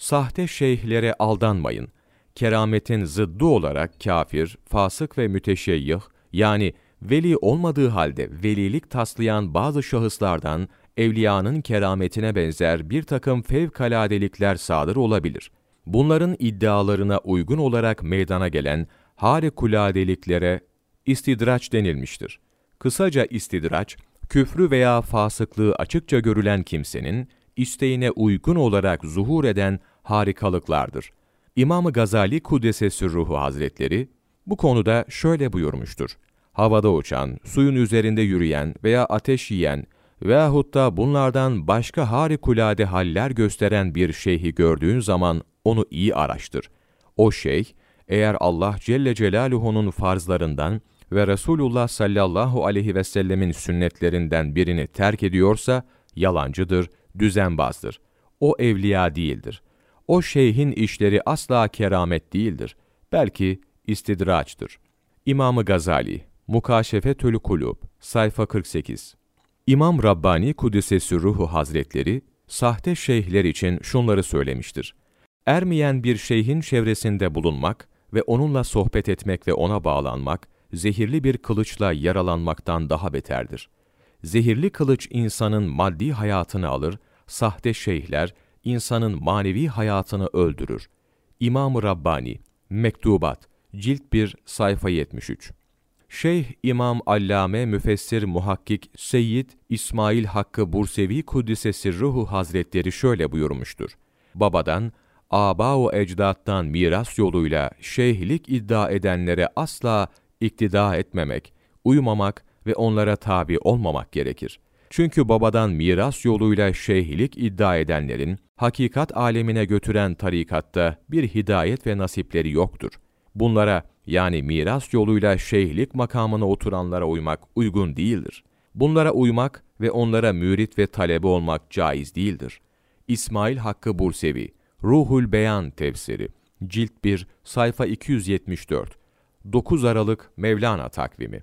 Sahte şeyhlere aldanmayın. Kerametin zıddı olarak kafir, fasık ve müteşeyyih, yani veli olmadığı halde velilik taslayan bazı şahıslardan evliyanın kerametine benzer bir takım fevkaladelikler sadır olabilir. Bunların iddialarına uygun olarak meydana gelen harikuladeliklere istidraç denilmiştir. Kısaca istidraç, küfrü veya fasıklığı açıkça görülen kimsenin, isteğine uygun olarak zuhur eden harikalıklardır. İmam-ı Gazali Kuddesesi Ruhu Hazretleri, bu konuda şöyle buyurmuştur. Havada uçan, suyun üzerinde yürüyen veya ateş yiyen veyahut da bunlardan başka harikulade haller gösteren bir şeyhi gördüğün zaman onu iyi araştır. O şeyh, eğer Allah Celle Celaluhu'nun farzlarından ve Resulullah sallallahu aleyhi ve sellemin sünnetlerinden birini terk ediyorsa, yalancıdır, düzenbazdır. O evliya değildir. O şeyhin işleri asla keramet değildir. Belki istidraçtır. İmamı Gazali, Mukaşefetül Kulub, sayfa 48 İmam Rabbani Kudüs'e Ruhu Hazretleri, sahte şeyhler için şunları söylemiştir. Ermeyen bir şeyhin çevresinde bulunmak ve onunla sohbet etmek ve ona bağlanmak, zehirli bir kılıçla yaralanmaktan daha beterdir. Zehirli kılıç insanın maddi hayatını alır, sahte şeyhler insanın manevi hayatını öldürür. İmam-ı Rabbani, Mektubat, Cilt 1, sayfa 73 Şeyh İmam Allame Müfessir Muhakkik Seyyid İsmail Hakkı Bursevi Kuddisesi Ruhu Hazretleri şöyle buyurmuştur. Babadan, aba-u ecdattan miras yoluyla şeyhlik iddia edenlere asla iktida etmemek, uymamak ve onlara tabi olmamak gerekir. Çünkü babadan miras yoluyla şeyhlik iddia edenlerin, hakikat alemine götüren tarikatta bir hidayet ve nasipleri yoktur. Bunlara yani miras yoluyla şeyhlik makamına oturanlara uymak uygun değildir. Bunlara uymak ve onlara mürit ve talebe olmak caiz değildir. İsmail Hakkı Bursevi, Ruhul Beyan tefsiri, Cilt 1, sayfa 274, 9 Aralık Mevlana takvimi